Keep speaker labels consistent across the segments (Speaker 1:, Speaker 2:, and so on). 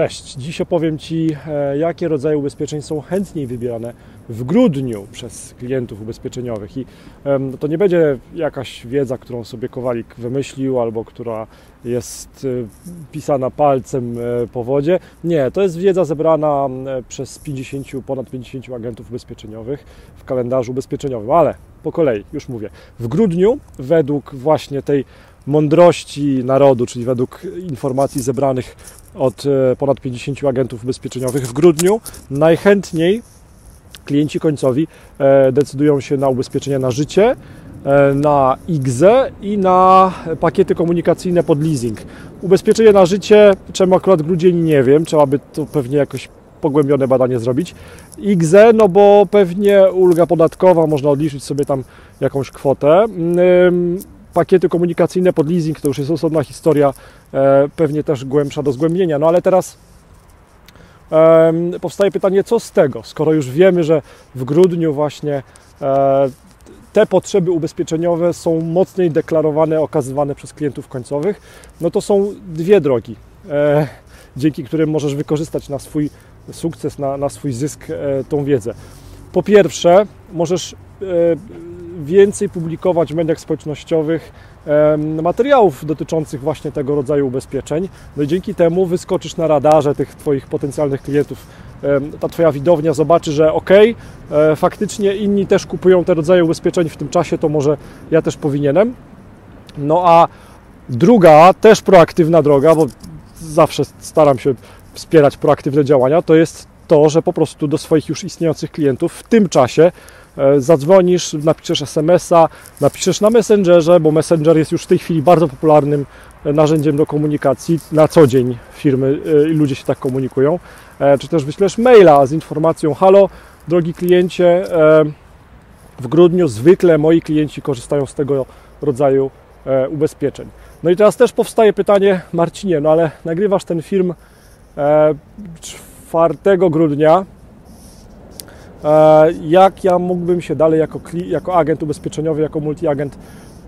Speaker 1: Cześć, dziś opowiem Ci, e, jakie rodzaje ubezpieczeń są chętniej wybierane w grudniu przez klientów ubezpieczeniowych. I to nie będzie jakaś wiedza, którą sobie Kowalik wymyślił albo która jest e, pisana palcem e, po wodzie. Nie, to jest wiedza zebrana przez 50, ponad 50 agentów ubezpieczeniowych w kalendarzu ubezpieczeniowym, ale po kolei, już mówię. W grudniu, według właśnie tej mądrości narodu, czyli według informacji zebranych od e, ponad 50 agentów ubezpieczeniowych w grudniu, najchętniej klienci końcowi e, decydują się na ubezpieczenia na życie, e, na IGZE i na pakiety komunikacyjne pod leasing. Ubezpieczenie na życie, czemu akurat grudzień nie wiem, trzeba by to pewnie jakoś pogłębione badanie zrobić. IGZE, no bo pewnie ulga podatkowa, można odliczyć sobie tam jakąś kwotę pakiety komunikacyjne pod leasing to już jest osobna historia, e, pewnie też głębsza do zgłębienia. No ale teraz powstaje pytanie, co z tego, skoro już wiemy, że w grudniu właśnie e, te potrzeby ubezpieczeniowe są mocniej deklarowane, okazywane przez klientów końcowych, no to są dwie drogi, e, dzięki którym możesz wykorzystać na swój sukces, na, na swój zysk tą wiedzę. Po pierwsze, możesz więcej publikować w mediach społecznościowych materiałów dotyczących właśnie tego rodzaju ubezpieczeń. No i dzięki temu wyskoczysz na radarze tych Twoich potencjalnych klientów. Ta Twoja widownia zobaczy, że ok, e, faktycznie inni też kupują te rodzaje ubezpieczeń w tym czasie, to może ja też powinienem. No a druga, też proaktywna droga, bo zawsze staram się wspierać proaktywne działania, to jest to, że po prostu do swoich już istniejących klientów w tym czasie zadzwonisz, napiszesz SMS-a, napiszesz na Messengerze, bo Messenger jest już w tej chwili bardzo popularnym e, narzędziem do komunikacji. Na co dzień firmy e, i ludzie się tak komunikują. Czy też wyślesz maila z informacją: Halo, drogi kliencie, w grudniu zwykle moi klienci korzystają z tego rodzaju ubezpieczeń. No i teraz też powstaje pytanie, Marcinie, no ale nagrywasz ten film 4 grudnia, E, jak ja mógłbym się dalej jako, jako agent ubezpieczeniowy, jako multiagent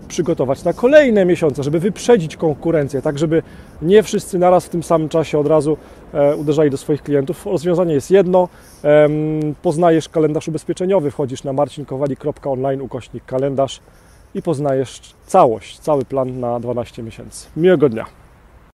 Speaker 1: przygotować na kolejne miesiące, żeby wyprzedzić konkurencję, tak żeby nie wszyscy naraz w tym samym czasie od razu e, uderzali do swoich klientów. Rozwiązanie jest jedno, poznajesz kalendarz ubezpieczeniowy, wchodzisz na marcinkowali.online ukośnik kalendarz i poznajesz całość, cały plan na 12 miesięcy. Miłego dnia!